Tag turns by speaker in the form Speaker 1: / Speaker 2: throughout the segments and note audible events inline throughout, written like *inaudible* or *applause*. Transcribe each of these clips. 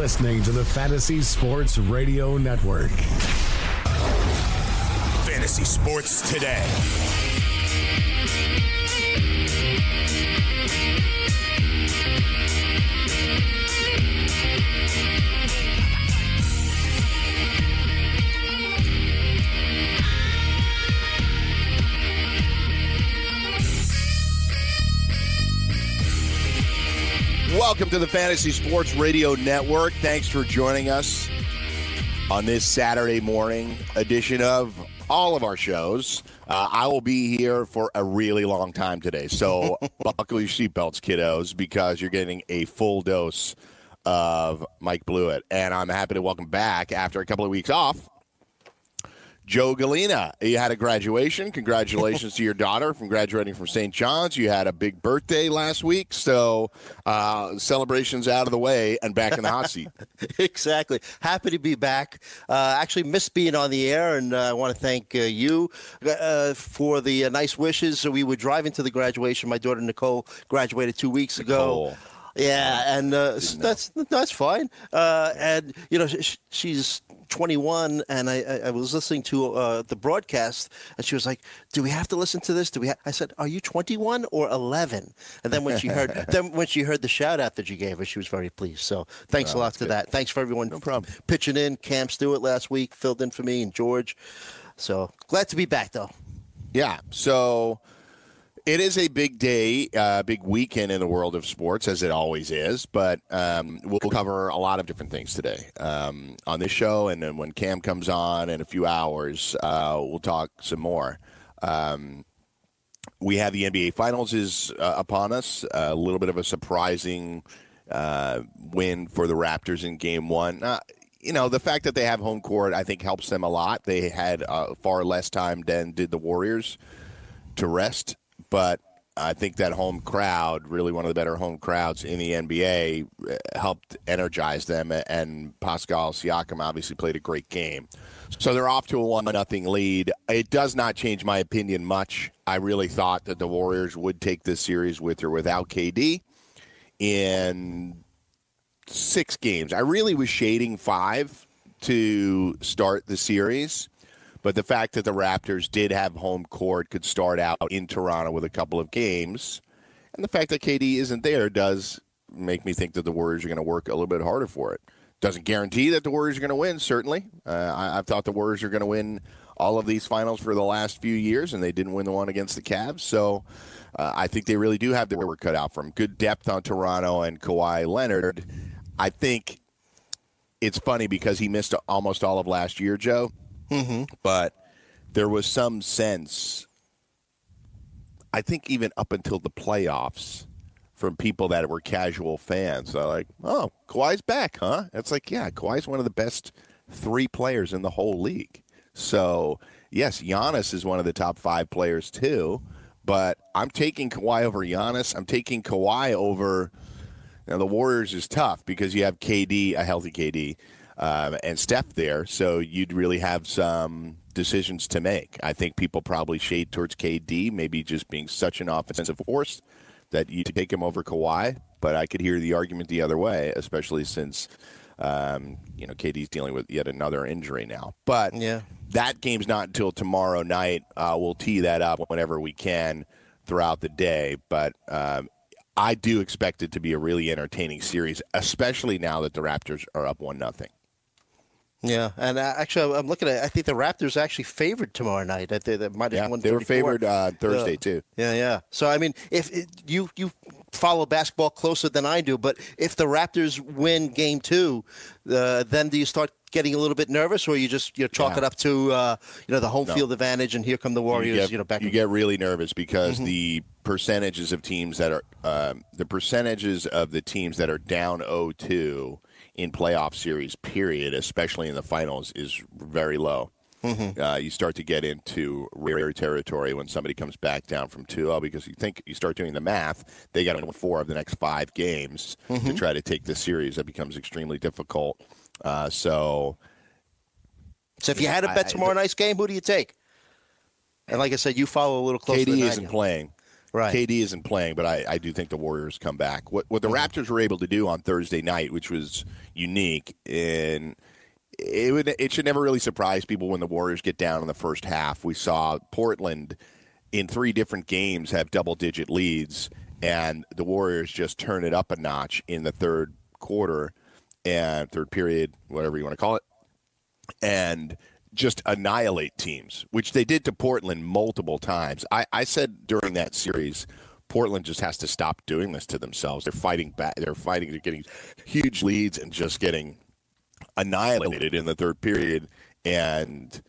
Speaker 1: Listening to the Fantasy Sports Radio Network.
Speaker 2: Fantasy Sports Today.
Speaker 3: Welcome to the Fantasy Sports Radio Network. Thanks for joining us on this Saturday morning edition of all of our shows. Uh, I will be here for a really long time today. So *laughs* buckle your seatbelts, kiddos, because you're getting a full dose of Mike Blewitt. And I'm happy to welcome back after a couple of weeks off Joe Gallina, you had a graduation. Congratulations to your daughter from graduating from St. John's. You had a big birthday last week, so uh, celebrations out of the way and back in the hot seat. *laughs*
Speaker 4: exactly. Happy to be back. Uh, actually, missed being on the air, and uh, I want to thank uh, you uh, for the uh, nice wishes. So we were driving to the graduation. My daughter Nicole graduated two weeks
Speaker 3: Nicole.
Speaker 4: ago. Yeah, and uh, that's that's fine. Uh, and you know, sh- she's 21, and I, I was listening to uh, the broadcast, and she was like, "Do we have to listen to this? Do we?" Ha-? I said, "Are you 21 or 11?" And then when she heard, *laughs* then when she heard the shout out that you gave her, she was very pleased. So thanks
Speaker 3: Oh,
Speaker 4: a lot to
Speaker 3: good.
Speaker 4: that. Thanks for everyone
Speaker 3: No problem.
Speaker 4: pitching in. Cam Stewart last week filled in for me and George. So glad to be back, though.
Speaker 3: Yeah. So it is a big day, uh, big weekend in the world of sports, as it always is. But um, we'll cover a lot of different things today um, on this show. And then when Cam comes on in a few hours, uh, we'll talk some more. Um, we have the NBA Finals is uh, upon us. a little bit of a surprising uh, win for the Raptors in Game One. Uh, you know, the fact that they have home court, I think, helps them a lot. They had uh, far less time than did the Warriors to rest, but I think that home crowd, really one of the better home crowds in the NBA, uh, helped energize them. And Pascal Siakam obviously played a great game. So they're off to a one nothing lead. It does not change my opinion much. I really thought that the Warriors would take this series with or without KD in six games. I really was shading five to start the series. But the fact that the Raptors did have home court could start out in Toronto with a couple of games, and the fact that KD isn't there does make me think that the Warriors are going to work a little bit harder for it. Doesn't guarantee that the Warriors are going to win. Certainly, uh, I, I've thought the Warriors are going to win all of these finals for the last few years, and they didn't win the one against the Cavs. So uh, I think they really do have their work cut out them. Good depth on Toronto and Kawhi Leonard. I think it's funny because he missed almost all of last year, Joe Mm-hmm. but there was some sense, I think, even up until the playoffs, from people that were casual fans. They're like, oh, Kawhi's back, huh? It's like, yeah, Kawhi's one of the best three players in the whole league. So, yes, Giannis is one of the top five players, too. But I'm taking Kawhi over Giannis. I'm taking Kawhi over. Now the Warriors is tough because you have KD, a healthy KD, um, and Steph there, so you'd really have some decisions to make. I think people probably shade towards KD, maybe just being such an offensive force that you take him over Kawhi. But I could hear the argument the other way, especially since um, you know KD's dealing with yet another injury now. But
Speaker 4: Yeah.
Speaker 3: that game's not until tomorrow night. Uh, we'll tee that up whenever we can throughout the day. But um, I do expect it to be a really entertaining series, especially now that the Raptors are up one nothing.
Speaker 4: Yeah, and uh, actually, I'm looking at. I think the Raptors are actually favored tomorrow night. I think that might
Speaker 3: Yeah,
Speaker 4: have
Speaker 3: they were favored uh, Thursday
Speaker 4: Yeah.
Speaker 3: too.
Speaker 4: Yeah, yeah. So I mean, if it, you you follow basketball closer than I do, but if the Raptors win Game Two, uh, then do you start getting a little bit nervous, or you just you know, chalk
Speaker 3: Yeah.
Speaker 4: it up to uh, you know the home
Speaker 3: No.
Speaker 4: field advantage, and here come the Warriors,
Speaker 3: you
Speaker 4: you, know, back.
Speaker 3: you get really nervous because the percentages of teams that are um, the percentages of the teams that are down 0-2 in playoff series, period, especially in the finals, is very low. Mm-hmm. Uh, you start to get into rare territory when somebody comes back down from 2-0 because you think you start doing the math. They got to win four of the next five games mm-hmm. to try to take the series. That becomes extremely difficult. Uh, so,
Speaker 4: so if you had to bet tomorrow night's game, who do you take? And like I said, you follow a little closer.
Speaker 3: KD isn't playing. Right. KD isn't playing, but I, I do think the Warriors come back. What what the mm-hmm. Raptors were able to do on Thursday night, which was unique, and it would it should never really surprise people when the Warriors get down in the first half. We saw Portland in three different games have double digit leads, and the Warriors just turn it up a notch in the third quarter and third period, whatever you want to call it, and just annihilate teams, which they did to Portland multiple times. I, I said during that series, Portland just has to stop doing this to themselves. They're fighting back. They're fighting. They're getting huge leads and just getting annihilated in the third period. And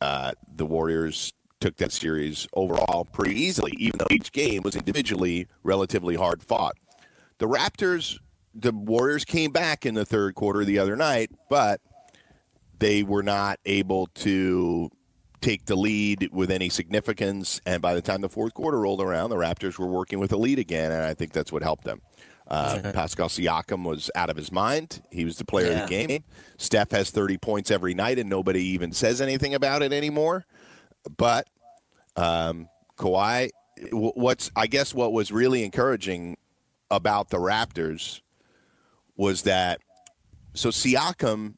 Speaker 3: uh, the Warriors took that series overall pretty easily, even though each game was individually relatively hard fought. The Raptors, the Warriors came back in the third quarter the other night, but they were not able to take the lead with any significance. And by the time the fourth quarter rolled around, the Raptors were working with a lead again, and I think that's what helped them. Uh, Pascal Siakam was out of his mind. He was the player yeah. of the game. Steph has 30 points every night, and nobody even says anything about it anymore. But um, Kawhi, what's I guess what was really encouraging about the Raptors was that so Siakam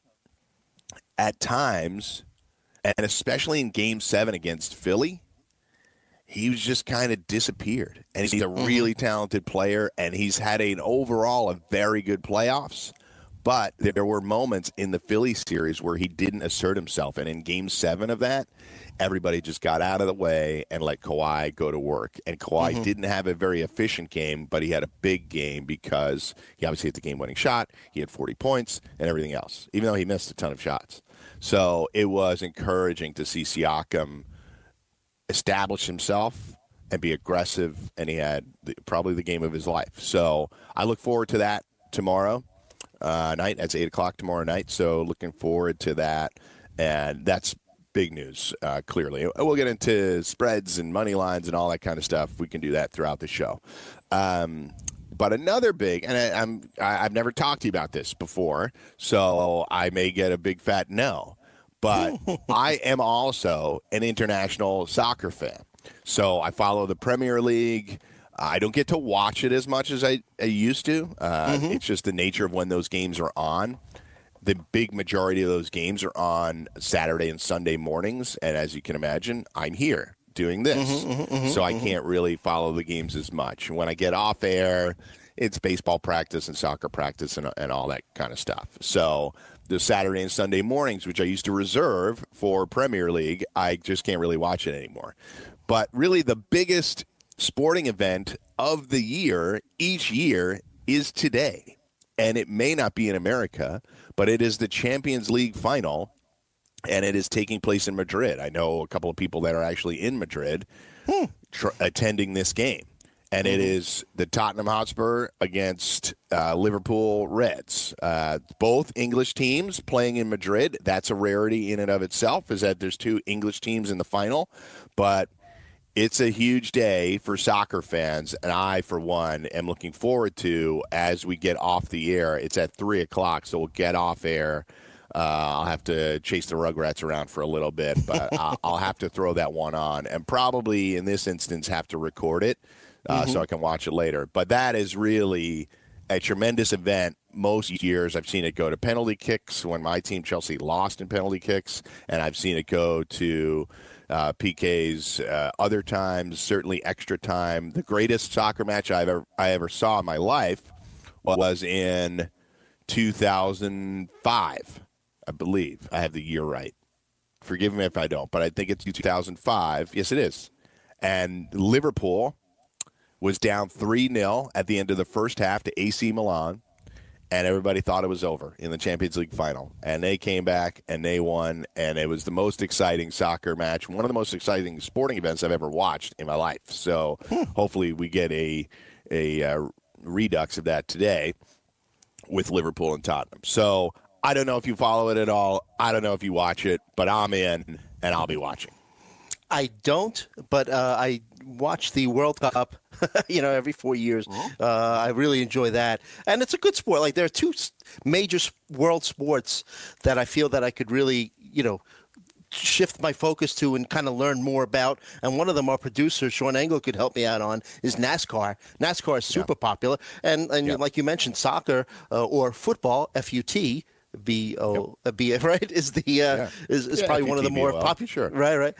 Speaker 3: at times, and especially in game seven against Philly, he was just kind of disappeared. And he's a mm-hmm. really talented player, and he's had an overall a very good playoffs. But there were moments in the Philly series where he didn't assert himself. And in game seven of that, everybody just got out of the way and let Kawhi go to work. And Kawhi mm-hmm. didn't have a very efficient game, but he had a big game because he obviously hit the game winning shot. He had 40 points and everything else, even though he missed a ton of shots. So it was encouraging to see Siakam establish himself and be aggressive, and he had the, probably the game of his life. So I look forward to that tomorrow uh, night. That's eight o'clock tomorrow night. So looking forward to that, and that's big news. Uh, clearly, we'll get into spreads and money lines and all that kind of stuff. We can do that throughout the show. Um, but another big, and I, I'm I, I've never talked to you about this before, so I may get a big fat no. But *laughs* I am also an international soccer fan, so I follow the Premier League. I don't get to watch it as much as I, I used to. Uh, mm-hmm. It's just the nature of when those games are on. The big majority of those games are on Saturday and Sunday mornings, and as you can imagine, I'm here doing this. Mm-hmm, mm-hmm, mm-hmm so I mm-hmm. can't really follow the games as much. When I get off air, it's baseball practice and soccer practice and, and all that kind of stuff. So the Saturday and Sunday mornings, which I used to reserve for Premier League, I just can't really watch it anymore. But really, the biggest sporting event of the year each year is today. And it may not be in America, but it is the Champions League final and it is taking place in Madrid. I know a couple of people that are actually in Madrid hmm. tr- attending this game. And it mm-hmm. the Tottenham Hotspur against uh, Liverpool Reds. Uh, both English teams playing in Madrid. That's a rarity in and of itself, is that there's two English teams in the final. But it's a huge day for soccer fans, and I, for one, am looking forward to as we get off the air. It's at three o'clock, so we'll get off air uh, I'll have to chase the Rugrats around for a little bit, but *laughs* I'll have to throw that one on, and probably in this instance have to record it uh, mm-hmm. so I can watch it later. But that is really a tremendous event. Most years I've seen it go to penalty kicks when my team Chelsea lost in penalty kicks, and I've seen it go to uh, PKs uh, other times, certainly extra time. The greatest soccer match I've ever I ever saw in my life was in 2005 I believe I have the year right. Forgive me if I don't, but I think it's 2005. Yes, it is. And Liverpool was down 3 0 at the end of the first half to AC Milan, and everybody thought it was over in the Champions League final. And they came back and they won, and it was the most exciting soccer match, one of the most exciting sporting events I've ever watched in my life. So hopefully we get a, a uh, redux of that today. with Liverpool and Tottenham. So I don't know if you follow it at all. I don't know if you watch it, but I'm in and I'll be watching.
Speaker 4: I don't, but uh, I watch the World Cup. *laughs* you know, every four years. Uh, I really enjoy that, and it's a good sport. Like there are two major world sports that I feel that I could really, you know, shift my focus to and kind of learn more about. And one of them, our producer Sean Engel, could help me out on is NASCAR. NASCAR is super popular, and and
Speaker 3: Yeah.
Speaker 4: like you mentioned, soccer uh, or football, F U T. B O B *laughs* right is the uh, is, is
Speaker 3: Yeah,
Speaker 4: probably one of the more popular.
Speaker 3: sure.
Speaker 4: Right, right.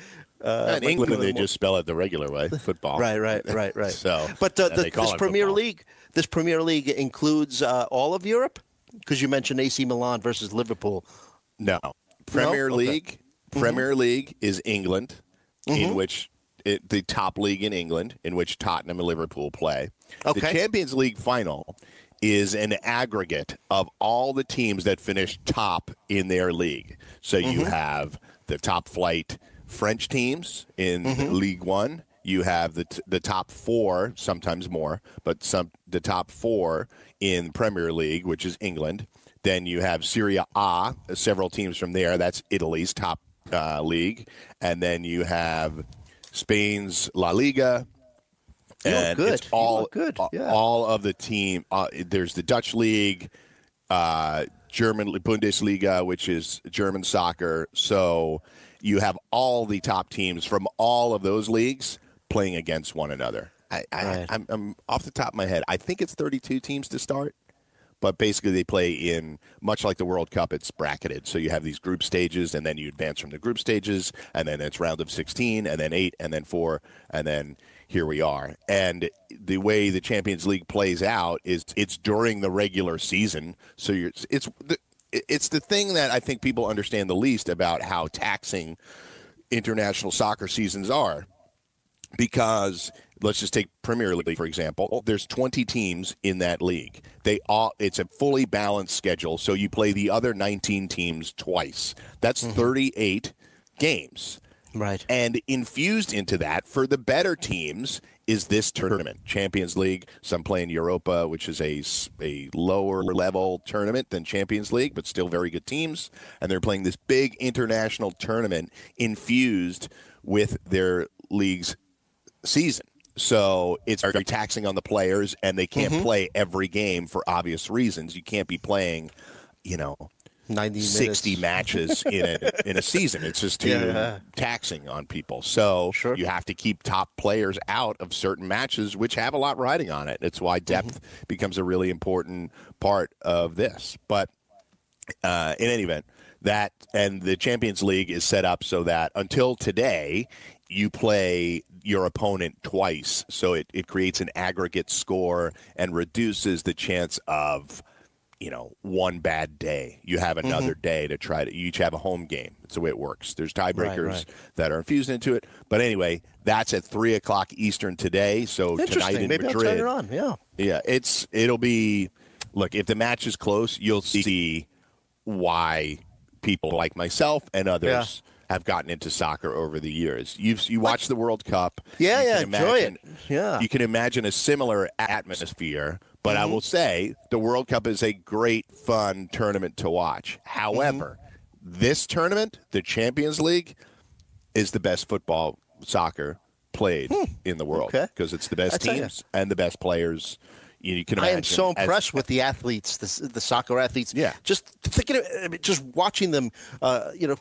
Speaker 4: Uh,
Speaker 3: in
Speaker 4: but
Speaker 3: England,
Speaker 4: one of the
Speaker 3: they
Speaker 4: more-
Speaker 3: just spell it the regular way, *laughs* football.
Speaker 4: Right, right, *laughs* right, right.
Speaker 3: So,
Speaker 4: but uh, the, this Premier
Speaker 3: football.
Speaker 4: League, this Premier League includes uh, all of Europe because you mentioned AC Milan versus Liverpool.
Speaker 3: No. Premier
Speaker 4: Okay. Mm-hmm.
Speaker 3: League. Premier League is England, in which it, the top league in England, in which Tottenham and Liverpool play.
Speaker 4: Okay.
Speaker 3: The Champions League final is an aggregate of all the teams that finish top in their league. So you
Speaker 4: Mm-hmm.
Speaker 3: have the top flight French teams in
Speaker 4: Mm-hmm.
Speaker 3: League One. You have the t- the top four, sometimes more, but some the top four in Premier League, which is England. Then you have Serie A, several teams from there. That's Italy's top uh, league, and then you have Spain's La Liga. And
Speaker 4: good.
Speaker 3: It's all
Speaker 4: good. Yeah.
Speaker 3: all of the team. Uh, there's the Dutch league, uh, German Bundesliga, which is German soccer. So you have all the top teams from all of those leagues playing against one another. I, I,
Speaker 4: Right.
Speaker 3: I'm, I'm off the top of my head. I think it's 32 teams to start, but basically they play in much like the World Cup. It's bracketed, so you have these group stages, and then you advance from the group stages, and then it's round of 16, and then eight, and then four, and then here we are. And the way the Champions League plays out is it's during the regular season, so you're it's it's the thing that I think people understand the least about how taxing international soccer seasons are because let's just take Premier League for example. Oh, there's 20 teams in that league. They all it's a fully balanced schedule, so you play the other 19 teams twice. That's mm-hmm. 38 games.
Speaker 4: Right.
Speaker 3: And infused into that for the better teams is this tournament, Champions League. Some play in Europa, which is a, a lower level tournament than Champions League, but still very good teams. And they're playing this big international tournament infused with their league's season. So it's very taxing on the players, and they can't play every game for obvious reasons. You can't be playing, you know,
Speaker 4: 90
Speaker 3: 60
Speaker 4: minutes.
Speaker 3: matches in a *laughs* in a season. It's just too
Speaker 4: Yeah.
Speaker 3: taxing on people. So
Speaker 4: Sure.
Speaker 3: you have to keep top players out of certain matches, which have a lot riding on it. It's why depth becomes a really important part of this. But uh, in any event, that and the Champions League is set up so that until today, you play your opponent twice. So it, it creates an aggregate score and reduces the chance of, you know, one bad day. You have mm-hmm. another day to try to, you each have a home game. That's the way it works. There's tiebreakers
Speaker 4: right.
Speaker 3: that are infused into it. But anyway, that's at 3 o'clock Eastern today. So tonight in
Speaker 4: Maybe
Speaker 3: Madrid.
Speaker 4: I'll turn it on. Yeah.
Speaker 3: Yeah, it's it'll be look, if the match is close, you'll see why people like myself and others have gotten into soccer over the years. You've you watch the World Cup.
Speaker 4: Yeah, yeah,
Speaker 3: can
Speaker 4: enjoy
Speaker 3: imagine-
Speaker 4: it. Yeah.
Speaker 3: You can imagine a similar atmosphere, but
Speaker 4: Mm-hmm.
Speaker 3: I will say the World Cup is a great fun tournament to watch. However,
Speaker 4: Mm-hmm.
Speaker 3: this tournament, the Champions League, is the best football soccer played in the world
Speaker 4: Hmm. Okay.
Speaker 3: because it's the best
Speaker 4: I
Speaker 3: teams and the best players. You, can
Speaker 4: I am so
Speaker 3: as-
Speaker 4: impressed with *laughs* the athletes, the, the soccer athletes.
Speaker 3: Yeah.
Speaker 4: Just thinking, of, I mean, just watching them, uh, you know,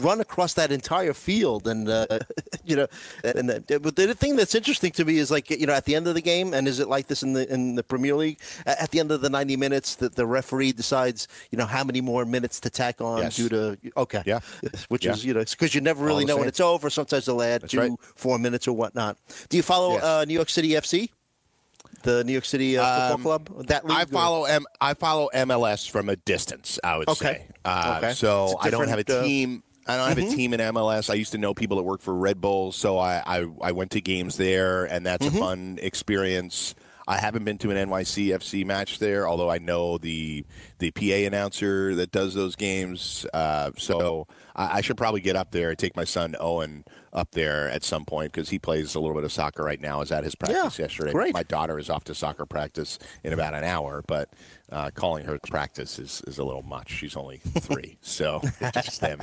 Speaker 4: run across that entire field, and uh, *laughs* you know, and the, but the thing that's interesting to me is like, you know, at the end of the game, and is it like this in the in the Premier League? At the end of the ninety minutes, that the referee decides, you know, how many more minutes to tack on
Speaker 3: Yes.
Speaker 4: due to okay,
Speaker 3: Yeah. *laughs*
Speaker 4: which
Speaker 3: Yeah.
Speaker 4: is you know, because you never really know when it's over. Sometimes they'll add
Speaker 3: That's
Speaker 4: two,
Speaker 3: right.
Speaker 4: four minutes or whatnot. Do you follow
Speaker 3: Yes.
Speaker 4: uh, New York City FC? The New York City uh, Football
Speaker 3: Um,
Speaker 4: Club. That league,
Speaker 3: I
Speaker 4: or-
Speaker 3: follow M. I follow MLS from a distance. I would
Speaker 4: Okay.
Speaker 3: say. Uh,
Speaker 4: Okay.
Speaker 3: So I don't have a
Speaker 4: uh,
Speaker 3: team. I don't have a team in MLS. I used to know people that work for Red Bull, so I I, I went to games there, and that's a fun experience. I haven't been to an NYCFC match there, although I know the the PA announcer that does those games. Uh, so I, I, should probably get up there and take my son Owen up there at some point because he plays a little bit of soccer right now. Is at his practice
Speaker 4: yeah,
Speaker 3: yesterday.
Speaker 4: Great.
Speaker 3: My daughter is off to soccer practice in about an hour, but uh, calling her practice is, is a little much. She's only three, *laughs* so it's just them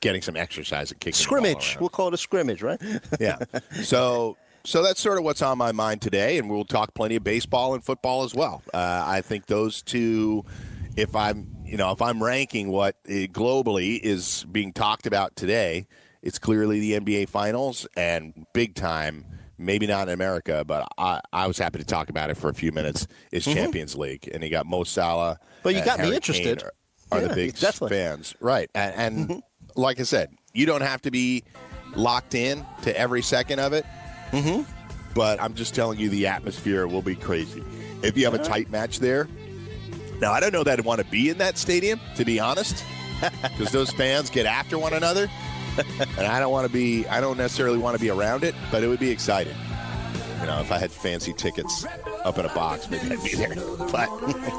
Speaker 3: getting some exercise and kicking
Speaker 4: scrimmage. We'll call it a scrimmage, right?
Speaker 3: yeah. So so that's sort of what's on my mind today, and we'll talk plenty of baseball and football as well. Uh, I think those two, if I'm you know if I'm ranking what uh, globally is being talked about today, it's clearly the NBA Finals and big time. Maybe not in America, but I, I was happy to talk about it for a few minutes. Is mm-hmm. Champions League, and you got Mo Salah.
Speaker 4: But you got
Speaker 3: Harry
Speaker 4: me interested.
Speaker 3: Are, are
Speaker 4: yeah,
Speaker 3: the big
Speaker 4: definitely.
Speaker 3: fans, right? And, and mm-hmm. like I said, you don't have to be locked in to every second of it.
Speaker 4: Mm-hmm.
Speaker 3: But I'm just telling you, the atmosphere will be crazy. If you have a tight match there, now I don't know that I'd want to be in that stadium, to be honest, *laughs* because those fans get after one another, *laughs* and I don't want to be. I don't necessarily want to be around it, but it would be exciting. You know, if I had fancy tickets up in a box, maybe I'd be there. *laughs* But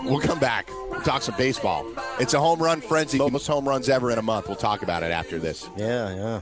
Speaker 3: we'll come back. We'll talk some baseball. It's a home run frenzy. Most home runs ever in a month. We'll talk about it after this.
Speaker 4: Yeah, yeah.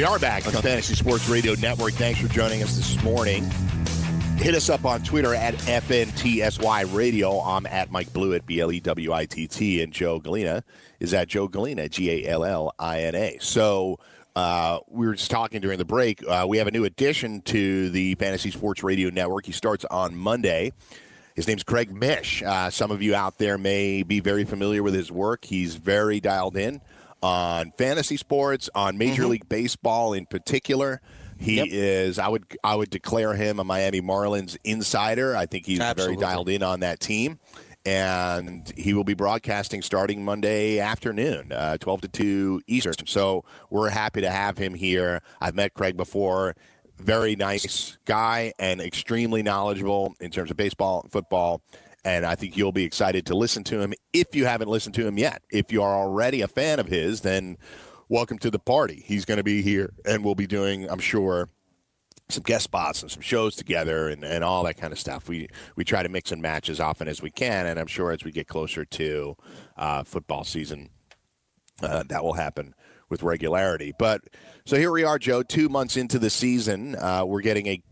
Speaker 3: We are back on Fantasy Sports Radio Network. Thanks for joining us this morning. Hit us up on Twitter at FNTSY Radio. I'm at Mike Blewitt, B L E W I T T, and Joe Gallina is at Joe Gallina, G A L L I N A. So uh, we were just talking during the break. Uh, we have a new addition to the Fantasy Sports Radio Network. He starts on Monday. His name's Craig Mish. Uh, some of you out there may be very familiar with his work. He's very dialed in on fantasy sports, on Major mm-hmm. League Baseball in particular. He yep. is. I would. I would declare him a Miami Marlins insider. I think he's Absolutely. very dialed in on that team, and he will be broadcasting starting Monday afternoon, uh, twelve to two Eastern. So we're happy to have him here. I've met Craig before. Very nice guy and extremely knowledgeable in terms of baseball, and football, and I think you'll be excited to listen to him if you haven't listened to him yet. If you are already a fan of his, then welcome to the party. He's going to be here, and we'll be doing, I'm sure, some guest spots and some shows together and, and all that kind of stuff. We we try to mix and match as often as we can, and I'm sure as we get closer to uh, football season, uh, that will happen with regularity. But so here we are, Joe. Two months into the season, uh, we're getting a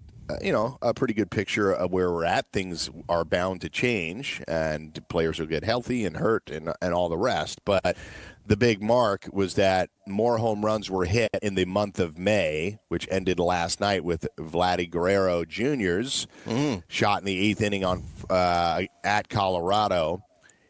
Speaker 3: you know, a pretty good picture of where we're at. Things are bound to change, and players will get healthy and hurt and, and all the rest. But the big mark was that more home runs were hit in the month of May, which ended last night with Vladdy Guerrero Jr.'s mm. shot in the eighth inning on uh, at Colorado.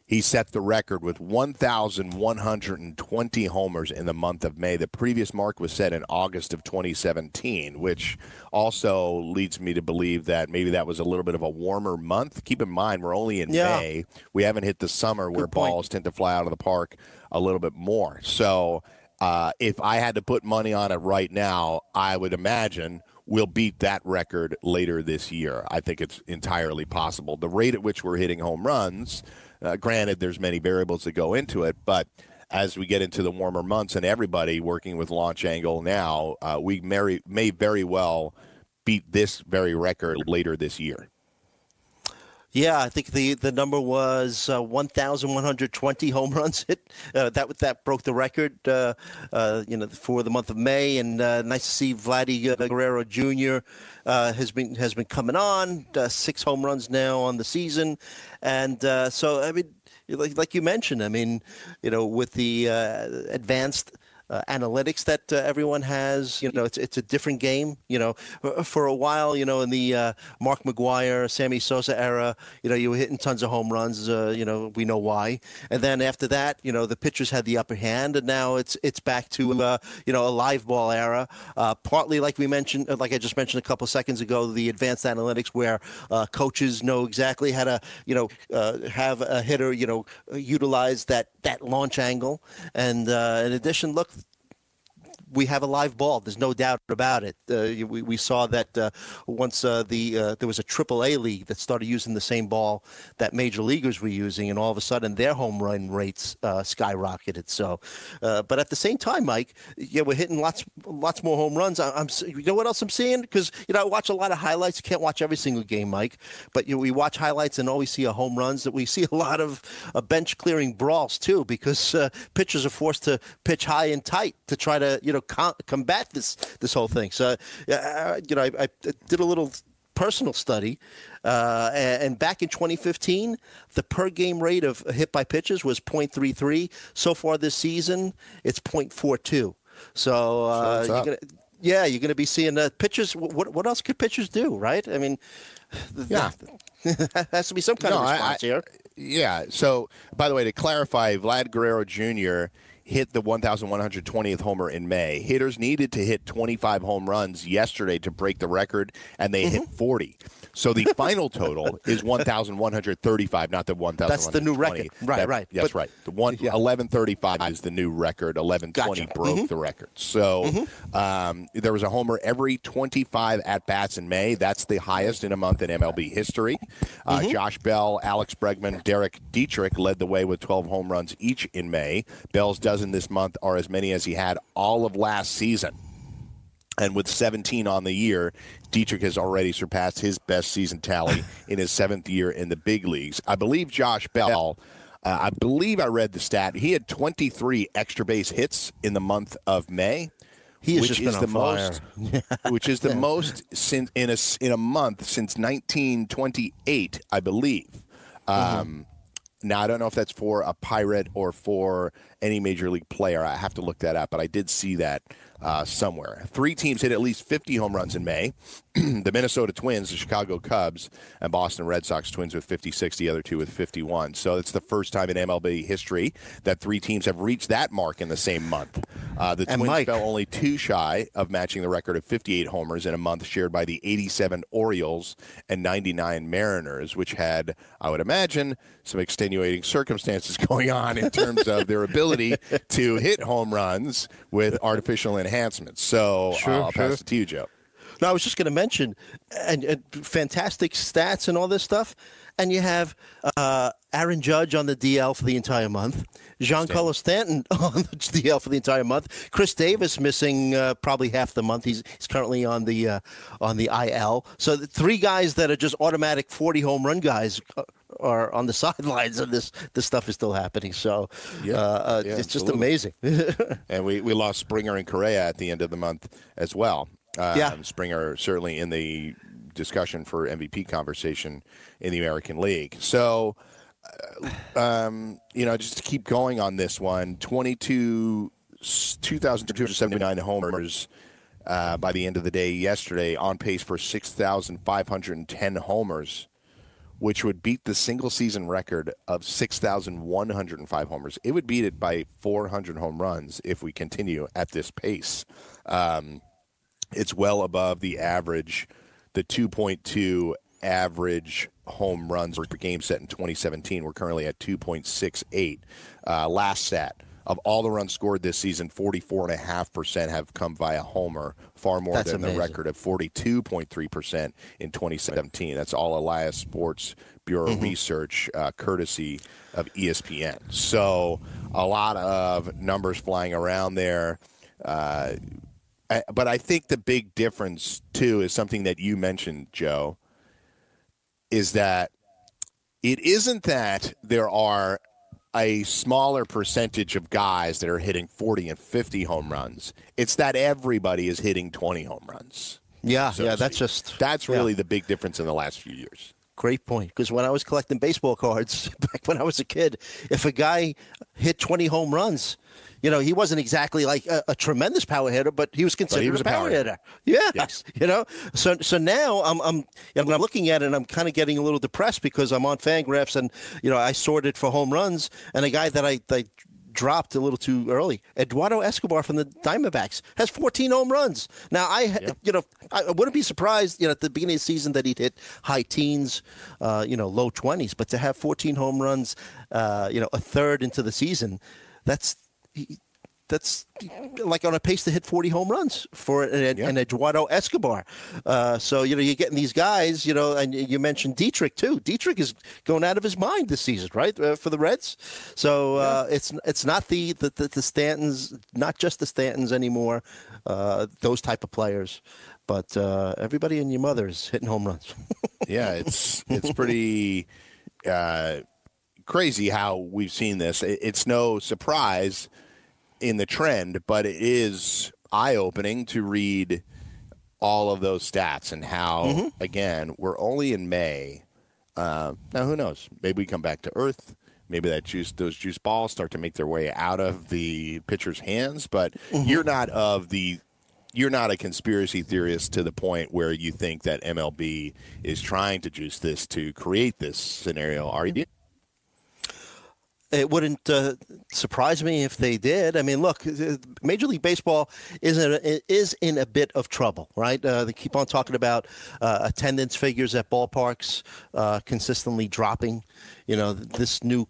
Speaker 3: He set the record with 1,120 homers in the month of May. The previous mark was set in August of 2017, which also leads me to believe that maybe that was a little bit of a warmer month. Keep in mind, we're only in yeah. May. We haven't hit the summer where balls tend to fly out of the park a little bit more. So uh, if I had to put money on it right now, I would imagine we'll beat that record later this year. I think it's entirely possible. The rate at which we're hitting home runs – uh, granted, there's many variables that go into it, but as we get into the warmer months and everybody working with launch angle now, uh, we may, may very well beat this very record later this year.
Speaker 4: Yeah, I think the, the number was uh, 1,120 home *laughs* runs hit. Uh, that that broke the record, uh, uh you know, for the month of May. And uh, nice to see Vladdy Guerrero Jr. Uh, has been has been coming on six home runs now on the season, and so I mean, like like you mentioned, I mean, you know, with the advanced uh, analytics that uh, everyone has. You know, it's it's a different game. You know, for a while, you know, in the uh, Mark McGwire, Sammy Sosa era, you know, you were hitting tons of home runs. Uh, you know, we know why. And then after that, you know, the pitchers had the upper hand, and now it's it's back to uh, you know a live ball era. Uh, partly, like we mentioned, like I just mentioned a couple seconds ago, the advanced analytics where coaches know exactly how to you know have a hitter you know utilize that that launch angle. And in addition, look, we have a live ball. There's no doubt about it. Uh, we, we saw that uh, once uh, the uh, there was a Triple A league that started using the same ball that major leaguers were using, and all of a sudden their home run rates uh, skyrocketed. So, uh, but at the same time, Mike, yeah, we're hitting lots lots more home runs. I, am you know what else I'm seeing? Because you know I watch a lot of highlights. You can't watch every single game, Mike, but you know, we watch highlights and always see a home runs. That we see a lot of bench clearing brawls too, because pitchers are forced to pitch high and tight to try to you know know com- combat this this whole thing. So uh, you know I, I, did a little personal study, uh, and back in 2015, the per game rate of hit by pitches was 0.33. So far this season, it's 0.42. So uh, you're gonna, yeah, you're going to be seeing the pitchers. What what else could pitchers do, right? I mean,
Speaker 3: yeah. *laughs*
Speaker 4: has to be some kind no, of response
Speaker 3: I,
Speaker 4: here.
Speaker 3: Yeah. So, by the way, to clarify, Vlad Guerrero Jr hit the 1,120th homer in May. Hitters needed to hit 25 home runs yesterday to break the record, and they mm-hmm. hit 40. So the final total is 1,135, not the 1,000.
Speaker 4: That's the new record. Right,
Speaker 3: that,
Speaker 4: right.
Speaker 3: Yes, but, right. The one, yeah. 1135 is the new record. 1120 gotcha. broke mm-hmm. the record. So mm-hmm. um, there was a homer every 25 at bats in May. That's the highest in a month in MLB history. Uh, mm-hmm. Josh Bell, Alex Bregman, Derek Dietrich led the way with 12 home runs each in May. Bell's dozen this month are as many as he had all of last season. And with 17 on the year, Dietrich has already surpassed his best season tally *laughs* in his seventh year in the big leagues. I believe Josh Bell, uh, I believe I read the stat, he had 23 extra base hits in the month of May.
Speaker 4: He
Speaker 3: which
Speaker 4: is
Speaker 3: the
Speaker 4: fire.
Speaker 3: most, which is the most since in a in a month since 1928, I believe. Mm-hmm. Um, now I don't know if that's for a pirate or for any major league player. I have to look that up, but I did see that uh, somewhere. Three teams hit at least 50 home runs in May. *clears throat* the Minnesota Twins, the Chicago Cubs, and Boston Red Sox Twins with 56, the other two with 51. So it's the first time in MLB history that three teams have reached that mark in the same month. Uh, the and Twins Mike. fell only two shy of matching the record of 58 homers in a month shared by the 87 Orioles and 99 Mariners, which had, I would imagine, some extenuating circumstances *laughs* going on in terms of their ability to hit home runs with artificial enhancements. So sure, I'll sure. pass it to you, Joe.
Speaker 4: No, I was just going to mention, and, and, fantastic stats and all this stuff. And you have uh, Aaron Judge on the DL for the entire month, Giancarlo Stanton *laughs* on the DL for the entire month, Chris Davis missing uh, probably half the month. He's he's currently on the uh, on the IL. So the three guys that are just automatic forty home run guys uh, are on the *laughs* sidelines, and this this stuff is still happening. So yeah, uh, uh, yeah it's just amazing. *laughs*
Speaker 3: and we we lost Springer and Correa at the end of the month as well. Um,
Speaker 4: yeah.
Speaker 3: Springer certainly in the discussion for MVP conversation in the American League. So, uh, um, you know, just to keep going on this one, 22, 2,279 homers uh, by the end of the day yesterday, on pace for 6,510 homers, which would beat the single season record of 6,105 homers. It would beat it by 400 home runs if we continue at this pace. Um, it's well above the average, the 2.2 average home runs per game set in 2017. We're currently at 2.68. Uh, last stat of all the runs scored this season, 44.5% have come via homer, far more
Speaker 4: That's
Speaker 3: than
Speaker 4: amazing.
Speaker 3: the record of 42.3% in 2017. That's all Elias Sports Bureau mm-hmm. research, uh, courtesy of ESPN. So a lot of numbers flying around there. Uh, but I think the big difference too is something that you mentioned, Joe, is that it isn't that there are a smaller percentage of guys that are hitting 40 and 50 home runs. It's that everybody is hitting 20 home runs.
Speaker 4: Yeah, so yeah, that's just
Speaker 3: that's really yeah. the big difference in the last few years.
Speaker 4: Great point. Because when I was collecting baseball cards *laughs* back when I was a kid, if a guy hit 20 home runs. You know, he wasn't exactly like a, a tremendous power hitter, but he was considered
Speaker 3: he was
Speaker 4: a power,
Speaker 3: power
Speaker 4: hitter.
Speaker 3: hitter.
Speaker 4: Yeah,
Speaker 3: Yes.
Speaker 4: you know. So so now I'm I'm know, I'm looking at it and I'm kind of getting a little depressed because I'm on Fangraphs and you know I sorted for home runs and a guy that I, I dropped a little too early, Eduardo Escobar from the Diamondbacks has 14 home runs. Now I you know I wouldn't be surprised you know at the beginning of the season that he'd hit high teens, uh, you know low 20s, but to have 14 home runs, uh, you know a third into the season, that's that's like on a pace to hit 40 home runs for an, an Eduardo Escobar. Uh, so, you know, you're getting these guys, you know, and you mentioned Dietrich too. Dietrich is going out of his mind this season, right, uh, for the Reds. So uh, it's it's not the, the, the, the Stantons, not just the Stantons anymore, uh, those type of players, but uh, everybody and your mother is hitting home runs. *laughs*
Speaker 3: yeah, it's it's pretty uh, crazy how we've seen this. It- It's no surprise in the trend, but it is eye opening to read all of those stats and how again we're only in May. Uh, now who knows? Maybe we come back to earth. Maybe that juice, those juice balls start to make their way out of the pitcher's hands. But you're not of the you're not a conspiracy theorist to the point where you think that MLB is trying to juice this to create this scenario, are you?
Speaker 4: It wouldn't uh, surprise me if they did. I mean, look, Major League Baseball is in a, is in a bit of trouble, right? Uh, they keep on talking about uh, attendance figures at ballparks uh, consistently dropping. You know, this new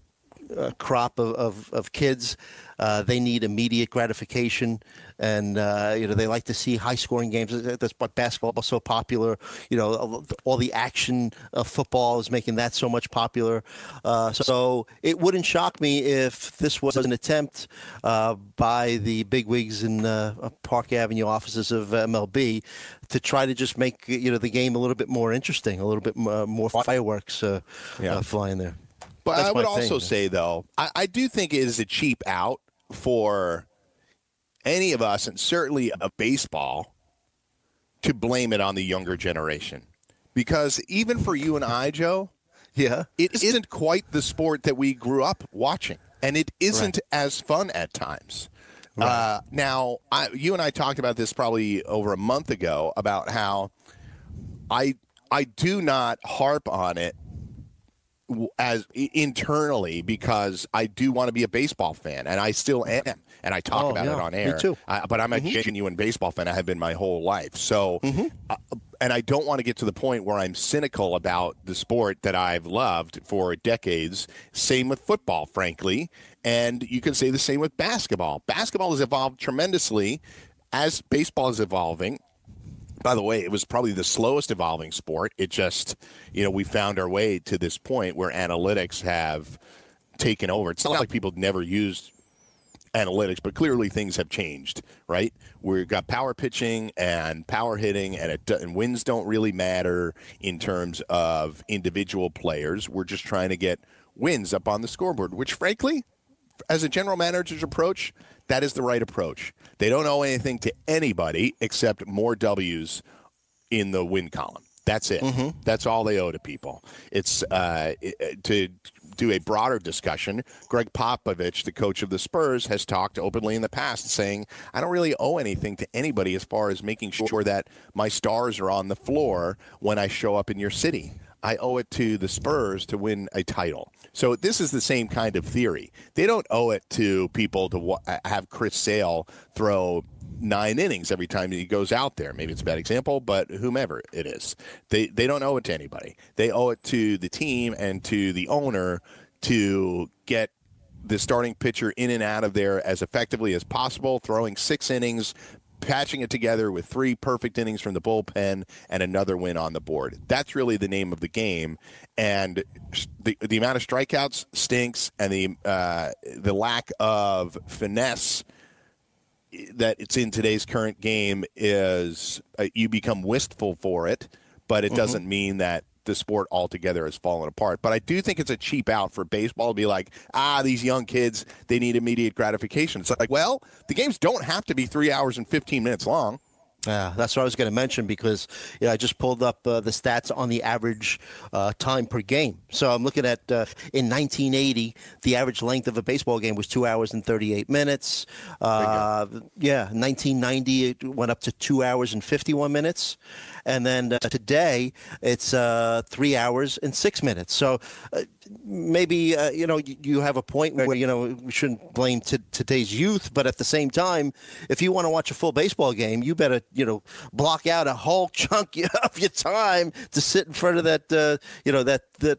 Speaker 4: uh, crop of, of, of kids, uh, they need immediate gratification, and uh, you know they like to see high scoring games. That's why basketball is so popular. You know, all the action of football is making that so much popular. Uh, so it wouldn't shock me if this was an attempt uh, by the bigwigs in uh, Park Avenue offices of MLB to try to just make you know the game a little bit more interesting, a little bit more, more fireworks
Speaker 3: Yeah.
Speaker 4: uh, flying there.
Speaker 3: But
Speaker 4: That's
Speaker 3: I would also
Speaker 4: thing.
Speaker 3: say, though, I, I do think it is a cheap out for any of us, and certainly a baseball, to blame it on the younger generation. Because even for you and I, Joe, *laughs*
Speaker 4: Yeah.
Speaker 3: it isn't quite the sport that we grew up watching, and it isn't as fun at times. Uh, now, I, you and I talked about this probably over a month ago about how I I do not harp on it as internally because I do want to be a baseball fan, and I still mm-hmm. am, and I talk
Speaker 4: Oh,
Speaker 3: about it
Speaker 4: yeah,
Speaker 3: on
Speaker 4: me
Speaker 3: air.
Speaker 4: too.
Speaker 3: I, but I'm a mm-hmm. genuine baseball fan. I have been my whole life. So, mm-hmm. uh, and I don't want to get to the point where I'm cynical about the sport that I've loved for decades. Same with football, frankly, and you can say the same with basketball. Basketball has evolved tremendously as baseball is evolving. By the way, it was probably the slowest evolving sport. It just, you know, we found our way to this point where analytics have taken over. It's not like people never used analytics, but clearly things have changed, right? We've got power pitching and power hitting, and, it, and wins don't really matter in terms of individual players. We're just trying to get wins up on the scoreboard, which, frankly, as a general manager's approach, that is the right approach. They don't owe anything to anybody except more W's in the win column. That's it. That's all they owe to people. It's uh, to do a broader discussion. Gregg Popovich, the coach of the Spurs, has talked openly in the past, saying, "I don't really owe anything to anybody as far as making sure that my stars are on the floor when I show up in your city." I owe it to the Spurs to win a title. So this is the same kind of theory. They don't owe it to people to wa- have Chris Sale throw nine innings every time he goes out there. Maybe it's a bad example, but whomever it is, they they don't owe it to anybody. They owe it to the team and to the owner to get the starting pitcher in and out of there as effectively as possible, throwing six innings, patching it together with three perfect innings from the bullpen and another win on the board. That's really the name of the game, and the the amount of strikeouts stinks, and the uh, the lack of finesse that it's in today's current game is uh, you become wistful for it, but it doesn't mean that the sport altogether has fallen apart. But I do think it's a cheap out for baseball to be like, ah, these young kids, they need immediate gratification. It's like, well, the games don't have to be three hours and 15 minutes long.
Speaker 4: Yeah, that's what I was going to mention because you know, I just pulled up uh, the stats on the average uh, time per game. So I'm looking at uh, in 1980, the average length of a baseball game was two hours and 38 minutes. Uh, yeah, 1990 it went up to two hours and 51 minutes, and then uh, today it's uh, three hours and six minutes. So maybe uh, you know you have a point where you know we shouldn't blame t- today's youth, but at the same time, if you want to watch a full baseball game, you better you know block out a whole *laughs* chunk of your time to sit in front of that uh, you know that that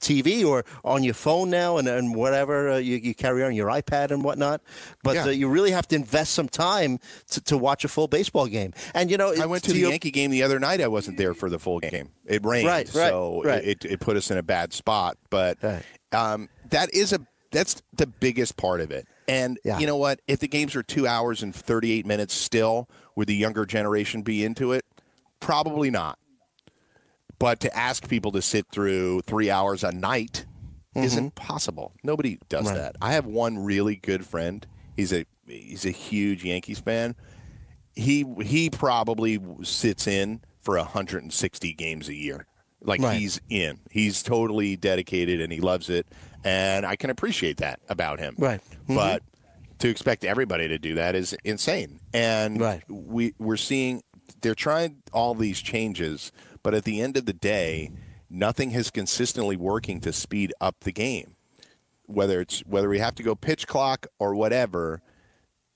Speaker 4: TV or on your phone now and, and whatever uh, you, you, carry on your iPad and whatnot. But yeah. Uh, you really have to invest some time to, to watch a full baseball game. And you know,
Speaker 3: I went to, to the your... Yankee game the other night. I wasn't there for the full game. It rained, right, right, so right. It, it put us in a bad spot. But right. um, that is a that's the biggest part of it. And yeah. you know what? If the games are two hours and 38 minutes still, would the younger generation be into it? Probably not. But to ask people to sit through three hours a night mm-hmm. isn't possible. Nobody does right. that. I have one really good friend. He's a he's a huge Yankees fan. He he probably sits in for 160 games a year. Like right. he's in. He's totally dedicated and he loves it. And I can appreciate that about him.
Speaker 4: Right. Mm-hmm.
Speaker 3: But to expect everybody to do that is insane. And
Speaker 4: right.
Speaker 3: we we're seeing they're trying all these changes, but at the end of the day, nothing has consistently working to speed up the game. Whether it's whether we have to go pitch clock or whatever,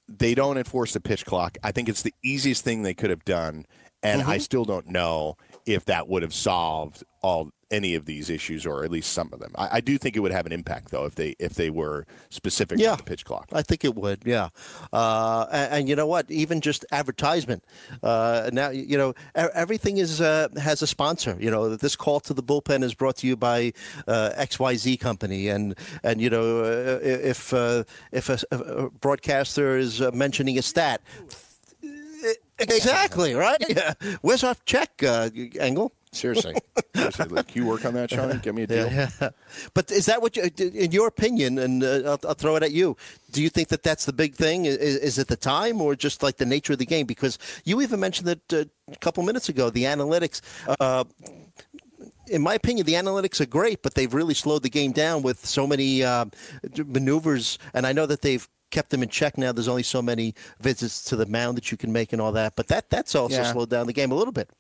Speaker 3: they don't enforce the pitch clock. I think it's the easiest thing they could have done, and mm-hmm. I still don't know if that would have solved all any of these issues or at least some of them. I, I, do think it would have an impact though if they if they were specific yeah, to the pitch clock.
Speaker 4: I think it would. Yeah, uh, and, and, you know what? Even just advertisement. Uh, now you know everything is uh, has a sponsor. You know this call to the bullpen is brought to you by uh, XYZ company, and and you know uh, if uh, if a, a, broadcaster is mentioning a stat. Exactly right. *laughs* Yeah. Where's our check, Engel?
Speaker 3: Seriously, seriously, like you work on that, Sean. Give me a deal. Yeah,
Speaker 4: yeah. But is that what, you, in your opinion? And uh, I'll, I'll, throw it at you. Do you think that that's the big thing? Is, is, it the time, or just like the nature of the game? Because you even mentioned that uh, a couple minutes ago. The analytics. Uh, in my opinion, the analytics are great, but they've really slowed the game down with so many uh, maneuvers. And I know that they've kept them in check now. There's only so many visits to the mound that you can make and all that. But that that's also yeah. slowed down the game a little bit.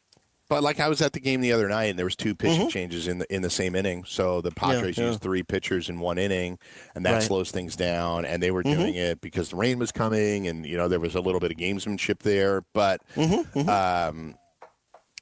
Speaker 3: But like I was at the game the other night, and there was two pitching mm-hmm. changes in the in the same inning. So the Padres yeah, yeah. used three pitchers in one inning, and that right. slows things down. And they were mm-hmm. doing it because the rain was coming, and you know there was a little bit of gamesmanship there. But mm-hmm. mm-hmm. um,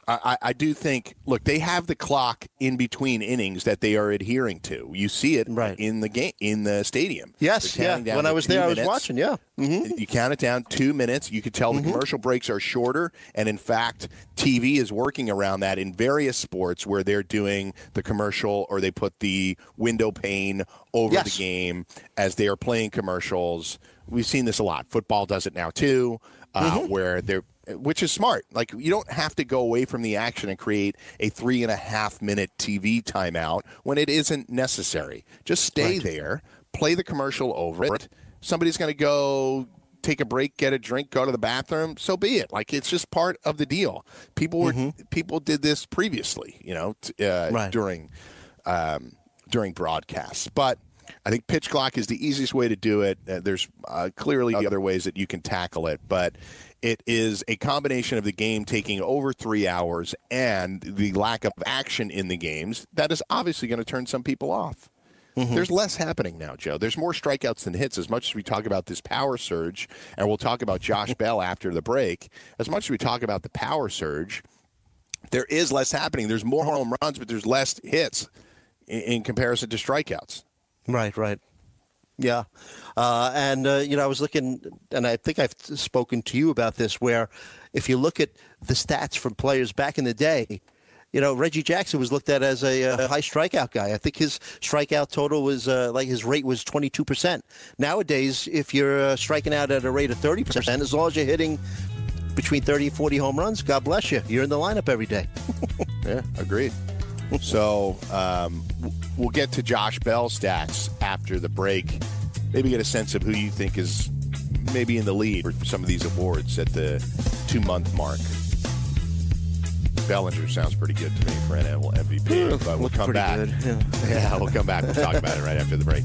Speaker 3: I, I, do think, look, they have the clock in between innings that they are adhering to. You see it right. in the game in the stadium.
Speaker 4: Yes, yeah. When I was there, minutes. I was watching. Yeah,
Speaker 3: mm-hmm. you count it down two minutes. You could tell mm-hmm. the commercial breaks are shorter, and in fact, TV is working around that in various sports where they're doing the commercial or they put the window pane over yes. the game as they are playing commercials. We've seen this a lot. Football does it now too. Uh, mm-hmm. where they're which is smart. Like you don't have to go away from the action and create a three and a half minute TV timeout when it isn't necessary. Just stay right. there, play the commercial over it. Somebody's going to go take a break, get a drink, go to the bathroom. So be it. Like it's just part of the deal. People were mm-hmm. people did this previously, you know, uh, right. during um, during broadcasts, but. I think pitch clock is the easiest way to do it. Uh, there's uh, clearly other ways that you can tackle it, but it is a combination of the game taking over three hours and the lack of action in the games that is obviously going to turn some people off. Mm-hmm. There's less happening now, Joe. There's more strikeouts than hits. As much as we talk about this power surge, and we'll talk about Josh *laughs* Bell after the break, as much as we talk about the power surge, there is less happening. There's more home runs, but there's less hits in, in comparison to strikeouts.
Speaker 4: Right, right. Yeah. Uh, and, uh, you know, I was looking, and I think I've spoken to you about this, where if you look at the stats from players back in the day, you know, Reggie Jackson was looked at as a, high strikeout guy. I think his strikeout total was uh, like his rate was 22%. Nowadays, if you're uh, striking out at a rate of 30%, as long as you're hitting between 30 and 40 home runs, God bless you. You're in the lineup every day. *laughs*
Speaker 3: yeah, agreed. So um, we'll get to Josh Bell stats after the break. Maybe get a sense of who you think is maybe in the lead for some of these awards at the two month mark. Bellinger sounds pretty good to me for NL MVP, but we'll come back.
Speaker 4: yeah. *laughs*
Speaker 3: yeah, we'll come back. We'll talk about it right after the break.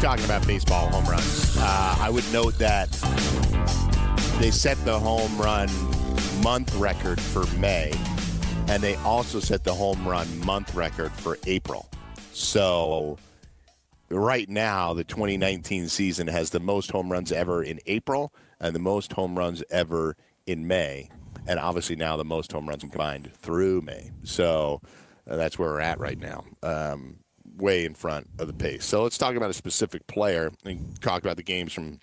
Speaker 3: Talking about baseball home runs, uh, I would note that they set the home run month record for May, and they also set the home run month record for April. So right now, the 2019 season has the most home runs ever in April and the most home runs ever in May, and obviously now the most home runs combined through May. So uh, that's where we're at right now. Um, way in front of the pace. So let's talk about a specific player and talk about the games from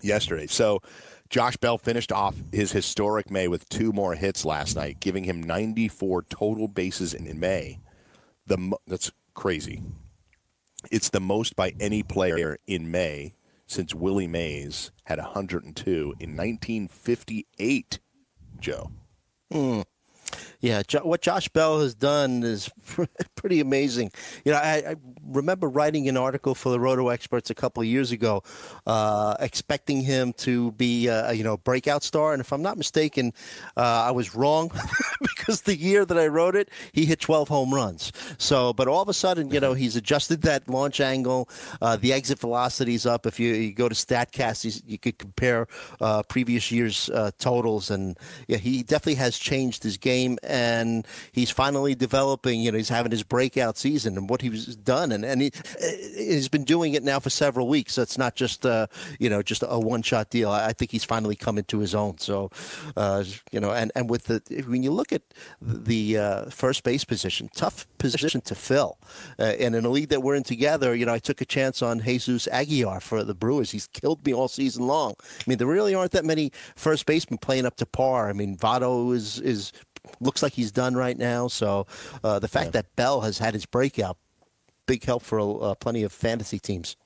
Speaker 3: yesterday. So Josh Bell finished off his historic May with two more hits last night, giving him 94 total bases in May. The that's crazy. It's the most by any player in May since Willie Mays had 102 in 1958. Joe.
Speaker 4: Hmm. Yeah, what Josh Bell has done is *laughs* pretty amazing. You know, I, I remember writing an article for the Roto Experts a couple years ago, uh, expecting him to be, uh, you know, a breakout star. And if I'm not mistaken, uh, I was wrong *laughs* because the year that I wrote it, he hit 12 home runs. So, but all of a sudden, you know, he's adjusted that launch angle, uh, the exit velocity's up. If you, you go to Statcast, you could compare uh, previous year's totals, and yeah, he definitely has changed his game and he's finally developing. You know, he's having his breakout season and what he's done, and and he, he's been doing it now for several weeks. So it's not just uh, you know just a one shot deal. I, think he's finally come into his own. So uh, you know, and and with the when you look at the uh, first base position, tough position to fill. Uh, and in a league that we're in together, you know, I took a chance on Jesus Aguilar for the Brewers. He's killed me all season long. I mean, there really aren't that many first basemen playing up to par. I mean, Votto is is looks like he's done right now. So uh, the fact that Bell has had his breakout, big help for uh, plenty of fantasy teams.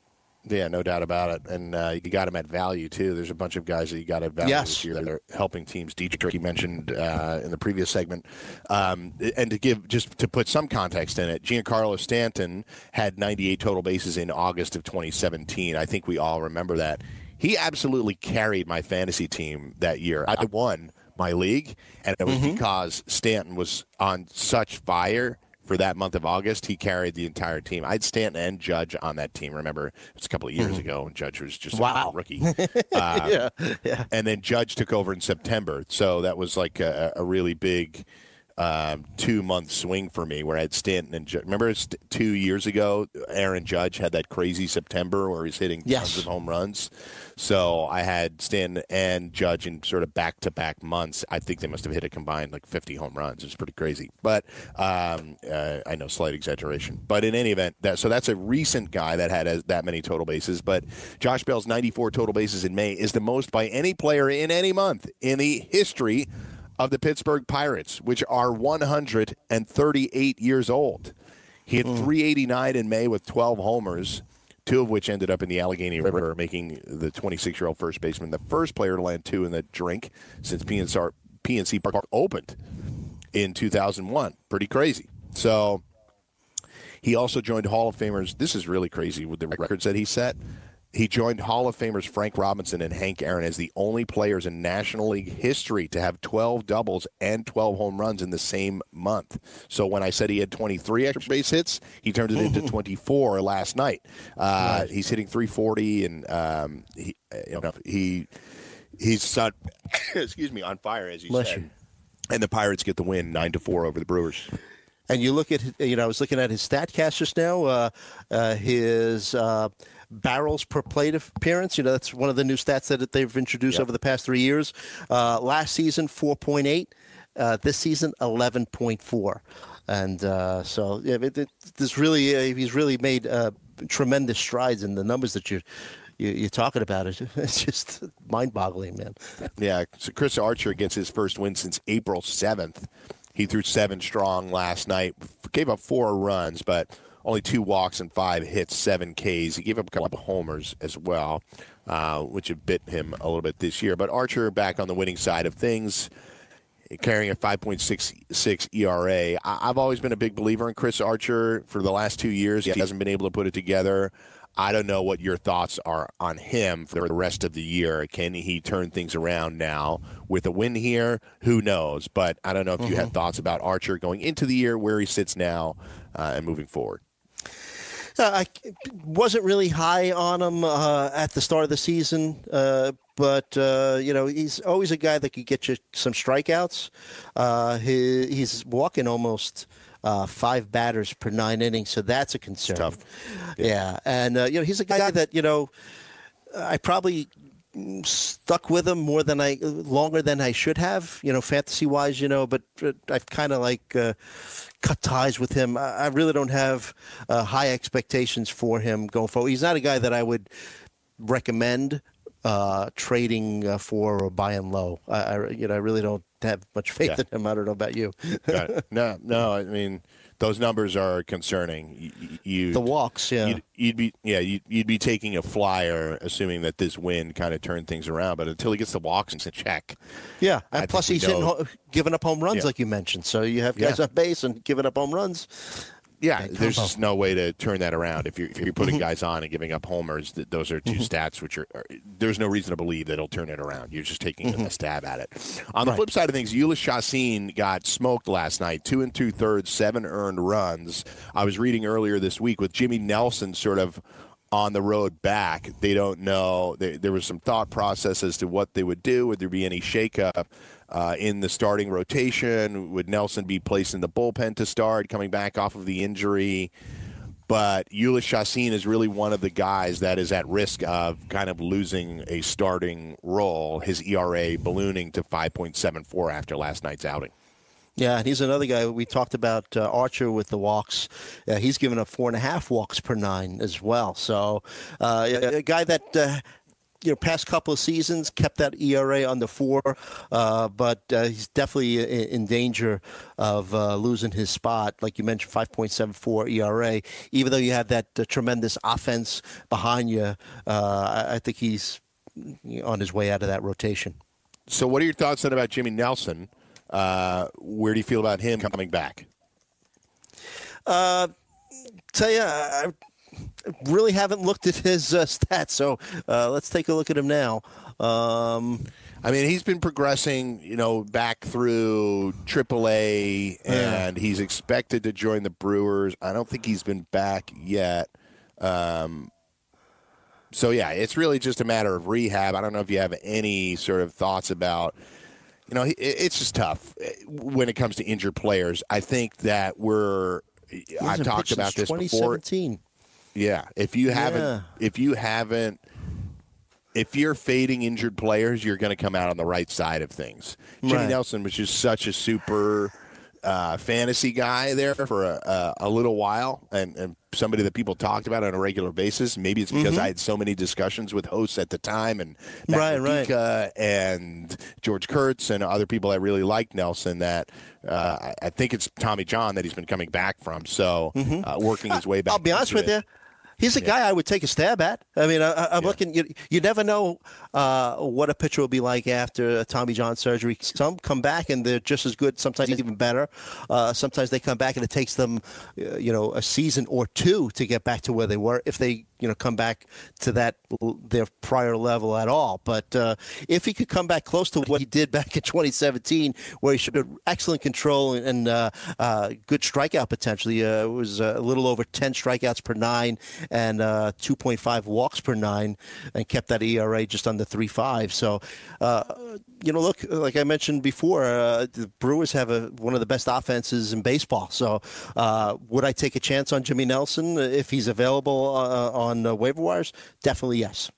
Speaker 3: Yeah, no doubt about it. And uh, you got him at value, too. There's a bunch of guys that you got at value
Speaker 4: Yes.
Speaker 3: this year that are helping teams. Dietrich, you mentioned uh, in the previous segment. Um, and to give, just to put some context in it, Giancarlo Stanton had 98 total bases in August of 2017. I think we all remember that. He absolutely carried my fantasy team that year. I won my league, and it was because Stanton was on such fire for that month of August. He carried the entire team. I had Stanton and Judge on that team. Remember, it was a couple of years ago, and Judge was just
Speaker 4: Wow.
Speaker 3: a rookie. Um, *laughs*
Speaker 4: yeah, yeah.
Speaker 3: and then Judge took over in September, so that was like a, a really big um, two month swing for me where I had Stanton and Judge. Remember two years ago, Aaron Judge had that crazy September where he's hitting
Speaker 4: Yes.
Speaker 3: tons of home runs. So I had Stanton and Judge in sort of back to back months. I think they must have hit a combined like 50 home runs. It's pretty crazy. But um, uh, I know slight exaggeration. But in any event, that so that's a recent guy that had as, that many total bases. But Josh Bell's 94 total bases in May is the most by any player in any month in the history of the Pittsburgh Pirates, which are 138 years old. He had hmm. 389 in May with 12 homers, two of which ended up in the Allegheny River, making the 26 year old first baseman the first player to land two in the drink since PNC, PNC Park opened in 2001. Pretty crazy. So he also joined Hall of Famers. This is really crazy with the records that he set. He joined Hall of Famers Frank Robinson and Hank Aaron as the only players in National League history to have 12 doubles and 12 home runs in the same month. So when I said he had 23 extra base hits, he turned it into *laughs* 24 last night. Uh, He's hitting 340, and um, he, uh, you know, he he's on, *coughs* excuse me on fire as you
Speaker 4: Bless
Speaker 3: said.
Speaker 4: you.
Speaker 3: And the Pirates get the win, nine to four over the Brewers.
Speaker 4: and you look at you know I was looking at his Statcast just now. Uh, uh, his uh, barrels per plate appearance. You know that's one of the new stats that they've introduced yep. over the past three years. Uh, last season, four point eight. Uh, this season, eleven point four. And uh, so, yeah, it, it, this really he's really made tremendous strides in the numbers that you you, are talking about it. *laughs* It's just mind-boggling, man.
Speaker 3: Yeah. So Chris Archer gets his first win since April seventh. He threw seven strong last night, gave up four runs, but only two walks and five hits, seven Ks. He gave up a couple of homers as well, uh, which have bit him a little bit this year. But Archer back on the winning side of things, carrying a 5.66 ERA. I- I've always been a big believer in Chris Archer. For the last two years, he hasn't been able to put it together. I don't know what your thoughts are on him for the rest of the year. Can he turn things around now with a win here? Who knows? But I don't know if you mm-hmm. had thoughts about Archer going into the year, where he sits now, uh, and moving forward.
Speaker 4: Uh, I wasn't really high on him uh, at the start of the season, uh, but uh, you know he's always a guy that could get you some strikeouts. Uh, he, he's walking almost uh, five batters per nine innings, so that's a concern.
Speaker 3: tough.
Speaker 4: Yeah, yeah. and uh, you know he's a guy that you know I probably stuck with him more than I longer than I should have, you know, fantasy wise, you know. But I've kind of like uh, cut ties with him. I really don't have uh, high expectations for him going forward. He's not a guy that I would recommend uh, trading uh, for or buying low. I, I, you know, I really don't have much faith yeah. in him. I don't know about you. *laughs*
Speaker 3: no, no. I mean, those numbers are concerning. You,
Speaker 4: the walks, yeah.
Speaker 3: You'd, you'd be, yeah, you'd, you'd, be taking a flyer, assuming that this win kind of turned things around. But until he gets the walks in check,
Speaker 4: yeah. And I plus, he's hitting, giving up home runs, yeah. like you mentioned. So you have guys yeah. on base and giving up home runs
Speaker 3: yeah, there's just no way to turn that around. If you're, if you're putting mm-hmm. guys on and giving up homers, those are 2 mm-hmm. stats which are, are, there's no reason to believe that it'll turn it around. You're just taking mm-hmm. a stab at it. On the right. flip side of things, Jhoulys Chacin got smoked last night, two and two thirds, seven earned runs. I was reading earlier this week with Jimmy Nelson sort of on the road back. They don't know. There, there was some thought process as to what they would do. Would there be any shakeup? Uh, in the starting rotation? Would Nelson be placed in the bullpen to start, coming back off of the injury? But Jhoulys Chacin is really one of the guys that is at risk of kind of losing a starting role. His ERA ballooning to 5.74 after last night's outing.
Speaker 4: Yeah, and he's another guy. We talked about uh, Archer with the walks. Uh, he's given up four and a half walks per nine as well. So, uh, a, a, guy that uh, you know, past couple of seasons kept that ERA under four, uh, but uh, he's definitely in, in danger of uh, losing his spot. Like you mentioned, 5.74 ERA. Even though you have that uh, tremendous offense behind you, uh, I, I, think he's on his way out of that rotation.
Speaker 3: So, what are your thoughts then about Jimmy Nelson? Uh, where do you feel about him coming back?
Speaker 4: Uh, tell you, I, really haven't looked at his uh, stats, so uh, let's take a look at him now. Um,
Speaker 3: I mean, he's been progressing, you know, back through AAA, and he's expected to join the Brewers. I don't think he's been back yet. Um, so yeah, it's really just a matter of rehab. I don't know if you have any sort of thoughts about. You know, it's just tough eh, when it comes to injured players. I think that we're. I've talked about this before. Yeah, if you haven't, yeah. if you haven't, if you're fading injured players, you're going to come out on the right side of things. Jimmy right. Nelson was just such a super uh, fantasy guy there for a, a, a little while, and, and, somebody that people talked about on a regular basis. Maybe it's because mm-hmm. I had so many discussions with hosts at the time, and Matt right, right. and George Kurtz and other people that really liked Nelson. That uh, I think it's Tommy John that he's been coming back from. So mm-hmm. uh, working his way back.
Speaker 4: I'll be honest with
Speaker 3: it.
Speaker 4: you. He's a yeah. guy I would take a stab at. I mean, I, am yeah. looking. You, you never know uh, what a pitcher will be like after a Tommy John surgery. Some come back and they're just as good. Sometimes even better. Uh, sometimes they come back and it takes them, uh, you know, a season or two to get back to where they were if they you know come back to that their prior level at all. But uh, if he could come back close to what he did back in 2017, where he showed excellent control and uh, uh, good strikeout potentially, uh, it was a little over 10 strikeouts per nine and uh, 2.5 walks per nine, and kept that ERA just under 3.5. So uh, you know, look, like I mentioned before, uh, the Brewers have a, one of the best offenses in baseball. So, uh, would I take a chance on Jimmy Nelson if he's available uh, on uh, waiver wires? Definitely yes.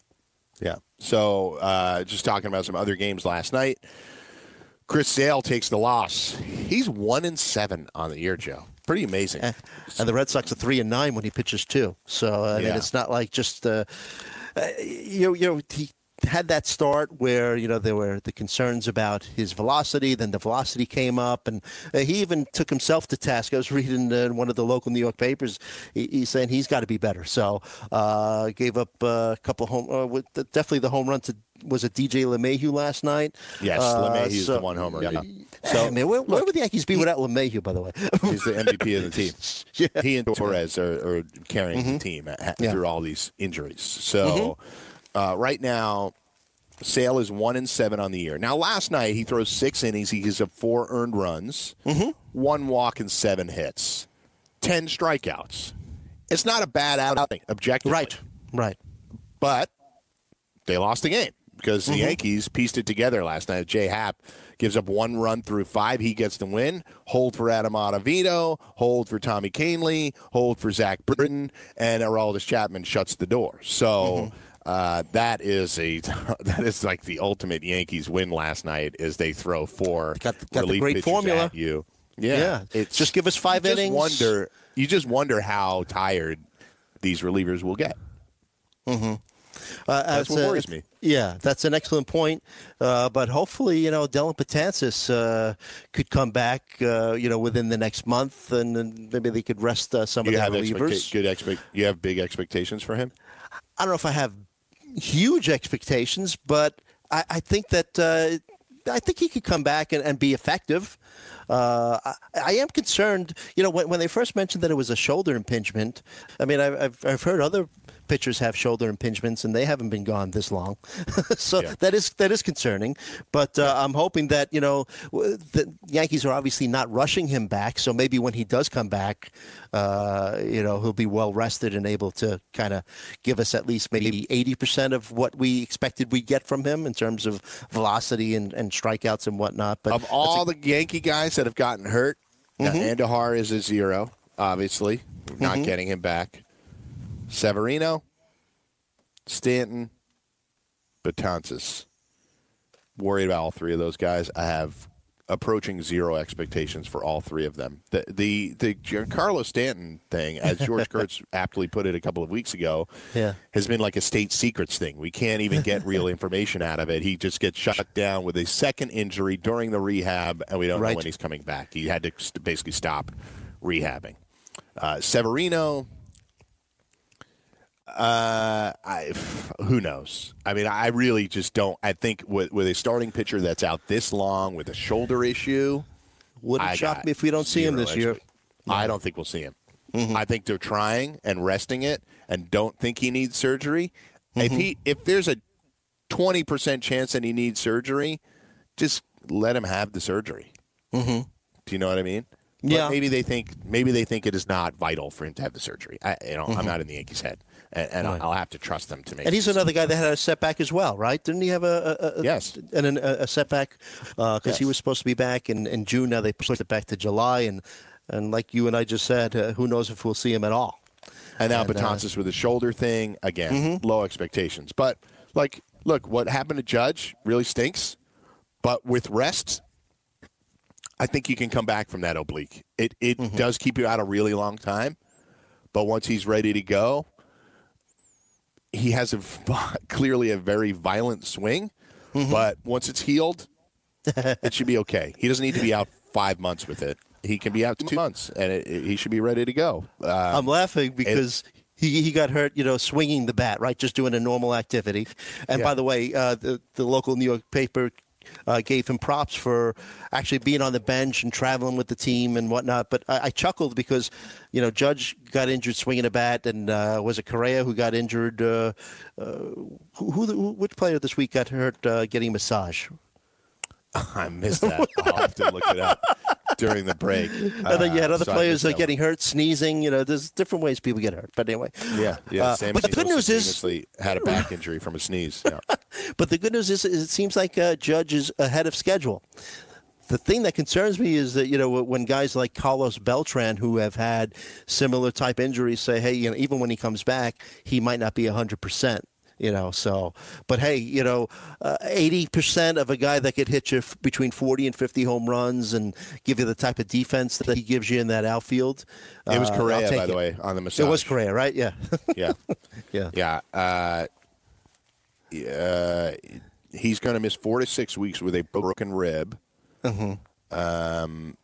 Speaker 3: Yeah. So, uh, just talking about some other games last night. Chris Sale takes the loss. He's one and seven on the year, Joe. Pretty amazing.
Speaker 4: And the Red Sox are three and nine when he pitches two. So I yeah. mean, it's not like just uh, you know, you know he had that start where you know there were the concerns about his velocity. Then the velocity came up, and uh, he even took himself to task. I was *laughs* reading in one of the local New York papers. He, he's saying he's got to be better. So uh, gave up a couple home, uh, definitely the home run to was it DJ LeMahieu last night?
Speaker 3: Yes, uh, LeMahieu's so, the one homer. Yeah.
Speaker 4: So, man, where, where, would the Yankees be without LeMahieu? By the way, *laughs*
Speaker 3: he's the MVP of the team. *laughs* yeah. He and Torres are, are carrying mm-hmm. the team yeah. through all these injuries. So. Mm-hmm uh, right now, Sale is one and seven on the year. Now, last night he throws six innings. He gives up four earned runs, mm-hmm. one walk, and seven hits, ten strikeouts. It's not a bad outing, objectively.
Speaker 4: Right, right.
Speaker 3: But they lost the game because the mm-hmm. Yankees pieced it together last night. Jay Happ gives up one run through five. He gets the win. Hold for Adam Ottavino, hold for Tommy Kahnle, hold for Zach Britton, and Aroldis Chapman shuts the door. So. Mm-hmm uh, that is a *laughs* that is like the ultimate Yankees win last night. Is they throw four
Speaker 4: got, got the great formula
Speaker 3: at you.
Speaker 4: Yeah, yeah. It's, just give us five
Speaker 3: you
Speaker 4: innings.
Speaker 3: Wonder you just wonder how tired these relievers will get.
Speaker 4: Mm-hmm.
Speaker 3: Uh, that's what worries me.
Speaker 4: Yeah, that's an excellent point. Uh, but hopefully, you know, Dellin Betances uh, could come back, uh, you know, within the next month, and, and maybe they could rest uh, some
Speaker 3: you
Speaker 4: of the relievers. Expecta-
Speaker 3: good expect. You have big expectations for him.
Speaker 4: I don't know if I have huge expectations, but I, I think that uh, I think he could come back and, and be effective. Uh, I, I, am concerned. You know, when, when, they first mentioned that it was a shoulder impingement, I mean, I've, I've heard other pitchers have shoulder impingements, and they haven't been gone this long. *laughs* so yeah. that is that is concerning. But uh, I'm hoping that you know the Yankees are obviously not rushing him back. So maybe when he does come back, uh, you know he'll be well rested and able to kind of give us at least maybe 80 percent of what we expected we'd get from him in terms of velocity and, and strikeouts and whatnot. But
Speaker 3: of all a, the Yankee guys that have gotten hurt, mm-hmm. Andujar is a zero. Obviously, not mm-hmm. getting him back. Severino, Stanton, Betances. Worried about all three of those guys. I have approaching zero expectations for all three of them. The the the Giancarlo Stanton thing, as George *laughs* Kurtz aptly put it a couple of weeks ago,
Speaker 4: yeah.
Speaker 3: has been like a state secrets thing. We can't even get real *laughs* information out of it. He just gets shut down with a second injury during the rehab, and we don't right. know when he's coming back. He had to basically stop rehabbing. Uh, Severino, uh, I, who knows? I mean, I really just don't. I think with, with a starting pitcher that's out this long with a shoulder issue,
Speaker 4: wouldn't shock me if we don't see him this year.
Speaker 3: I don't think we'll see him. Mm-hmm. I think they're trying and resting it, and don't think he needs surgery. Mm-hmm. If he, if there's a twenty percent chance that he needs surgery, just let him have the surgery.
Speaker 4: Mm-hmm.
Speaker 3: Do you know what I mean?
Speaker 4: But yeah.
Speaker 3: Maybe they think maybe they think it is not vital for him to have the surgery. I, you know, I'm mm-hmm. not in the Yankees' head and, and right. I'll have to trust them to make.
Speaker 4: And he's another guy that had a setback as well, right? Didn't he have a, a,
Speaker 3: yes
Speaker 4: an, a, a setback because uh, yes. he was supposed to be back in, in June. Now they pushed it back to July, and and like you and I just said, uh, who knows if we'll see him at all.
Speaker 3: And now uh, with the shoulder thing again, mm-hmm. low expectations. But like, look, what happened to Judge really stinks. But with rest, I think you can come back from that oblique. It it mm-hmm. does keep you out a really long time, but once he's ready to go, he has a *laughs* clearly a very violent swing, mm-hmm. but once it's healed, *laughs* it should be okay. He doesn't need to be out five months with it. He can be out two months, and it, it, he should be ready to go.
Speaker 4: Uh, I'm laughing because. It, he, he got hurt, you know, swinging the bat, right? Just doing a normal activity. And yeah. by the way, uh, the, the local New York paper uh, gave him props for actually being on the bench and traveling with the team and whatnot. But I, I chuckled because, you know, Judge got injured swinging a bat, and uh, was it Correa who got injured? Uh, uh, who, who, who, which player this week got hurt uh, getting massage? *laughs*
Speaker 3: I missed that. I'll have to look it up *laughs* during the break. *laughs*
Speaker 4: and then you had
Speaker 3: Uh,
Speaker 4: other
Speaker 3: so
Speaker 4: players
Speaker 3: that
Speaker 4: getting hurt, sneezing. You know, there's different ways people get hurt. But anyway.
Speaker 3: Yeah, yeah.
Speaker 4: Uh,
Speaker 3: Sammy
Speaker 4: but the good news is-
Speaker 3: had a back injury from a sneeze. Yeah. *laughs*
Speaker 4: But the good news is, is it seems like uh, Judge is ahead of schedule. The thing that concerns me is that you know when guys like Carlos Beltran, who have had similar type injuries, say, "Hey, you know, even when he comes back, he might not be hundred percent." You know, so but hey, you know, uh, eighty percent of a guy that could hit you f- between forty and fifty home runs and give you the type of defense that he gives you in that outfield.
Speaker 3: It was
Speaker 4: uh,
Speaker 3: Correa, by the
Speaker 4: it.
Speaker 3: way, on the massage.
Speaker 4: It was Correa, right? Yeah, *laughs*
Speaker 3: Yeah.
Speaker 4: yeah.
Speaker 3: Yeah. Uh, uh, he's going to miss four to six weeks with a broken rib.
Speaker 4: Mm-hmm.
Speaker 3: Um,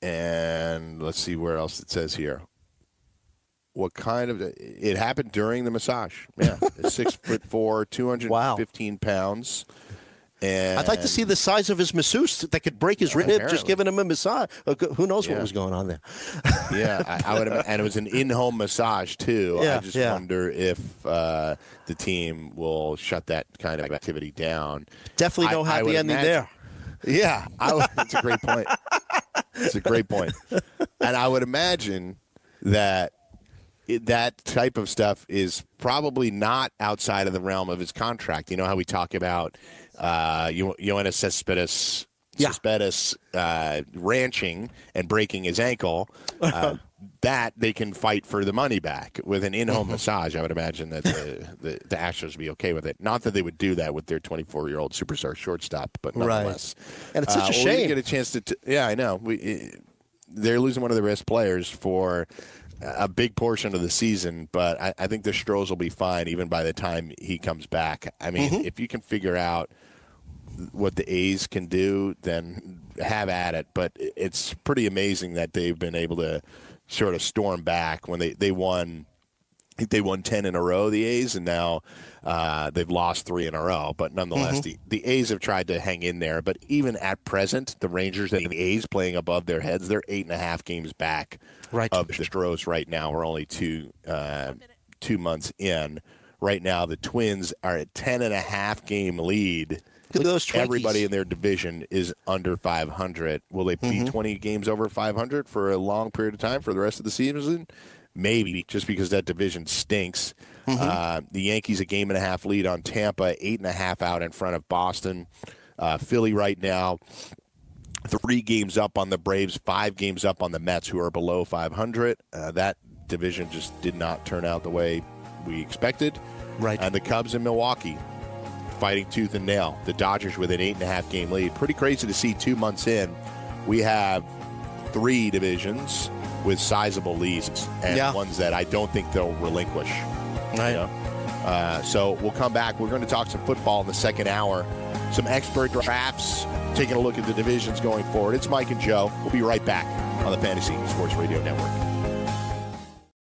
Speaker 3: and let's see where else it says here. What kind of it happened during the massage? Yeah, *laughs* six foot four, two hundred fifteen pounds. And
Speaker 4: I'd like to see the size of his masseuse that could break his rib
Speaker 3: Apparently.
Speaker 4: just giving him a massage. Uh, Who knows what was going on there?
Speaker 3: yeah, I, I would, and it was an *laughs* in-home massage too.
Speaker 4: Yeah,
Speaker 3: I just
Speaker 4: yeah.
Speaker 3: wonder if uh, the team will shut that kind of activity down.
Speaker 4: Definitely no
Speaker 3: I- I
Speaker 4: happy
Speaker 3: would
Speaker 4: ending
Speaker 3: imagine-
Speaker 4: there.
Speaker 3: Yeah, I that's a great point. It's a great point, *laughs* and I would imagine that that type of stuff is probably not outside of the realm of his contract. You know how we talk about uh, Yoenis Cespedes,
Speaker 4: Yeah.
Speaker 3: Cespedes uh, ranching and breaking his ankle. Uh, *laughs* that they can fight for the money back with an in-home
Speaker 4: Mm-hmm.
Speaker 3: massage. I would imagine that the, the, the Astros would be okay with it. Not that they would do that with their 24-year-old superstar shortstop, but
Speaker 4: Right.
Speaker 3: nonetheless.
Speaker 4: And it's such a
Speaker 3: Uh, well, we
Speaker 4: shame.
Speaker 3: get a chance to. T- yeah, I know. We eh, they're losing one of their best players for a big portion of the season, but I, I think the Stros will be fine even by the time he comes back. I mean,
Speaker 4: Mm-hmm.
Speaker 3: if you can figure out what the A's can do, then have at it. But it's pretty amazing that they've been able to sort of storm back when they they won. I think they won ten in a row, the A's, and now uh, they've lost three in a row. But nonetheless, the, the A's have tried to hang in there. But even at present, the Rangers and the A's playing above their heads, they're eight and a half games back
Speaker 4: Right.
Speaker 3: of the Stros right now. We're only two uh, two months in. Right now, the Twins are at ten and a half game lead.
Speaker 4: Look at those Twinkies.
Speaker 3: Everybody in their division is under 500. Will they be 20 games over 500 for a long period of time for the rest of the season? Maybe, just because that division stinks. Uh, the Yankees a game and a half lead on Tampa, eight and a half out in front of Boston. Uh, Philly right now, three games up on the Braves, five games up on the Mets, who are below 500. Uh, that division just did not turn out the way we expected.
Speaker 4: Right.
Speaker 3: And the Cubs in Milwaukee fighting tooth and nail. The Dodgers with an eight and a half game lead. Pretty crazy to see two months in. We have three divisions with sizable leads and
Speaker 4: Yeah.
Speaker 3: ones that I don't think they'll relinquish.
Speaker 4: Right.
Speaker 3: You know? Uh, so we'll come back. We're going to talk some football in the second hour, some expert drafts, taking a look at the divisions going forward. It's Mike and Joe. We'll be right back on the Fantasy Sports Radio Network.